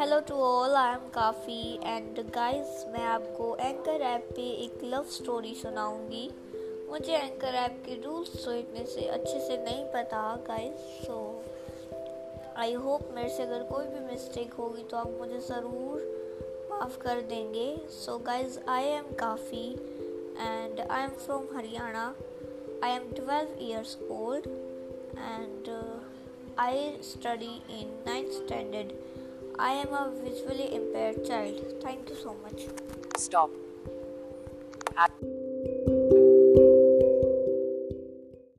Hello to all I am Kaafi and guys मैं आपको anchor app पे एक लव स्टोरी सुनाऊँगी मुझे एंकर ऐप के रूल्स तो इतने से अच्छे से नहीं पता गाइस सो आई होप मेरे से अगर कोई भी मिस्टेक होगी तो आप मुझे ज़रूर माफ़ कर देंगे so guys I am Kaafi and I am from Haryana I am twelve years old and I study in 9th standard. I am a visually impaired child. Thank you so much. Stop.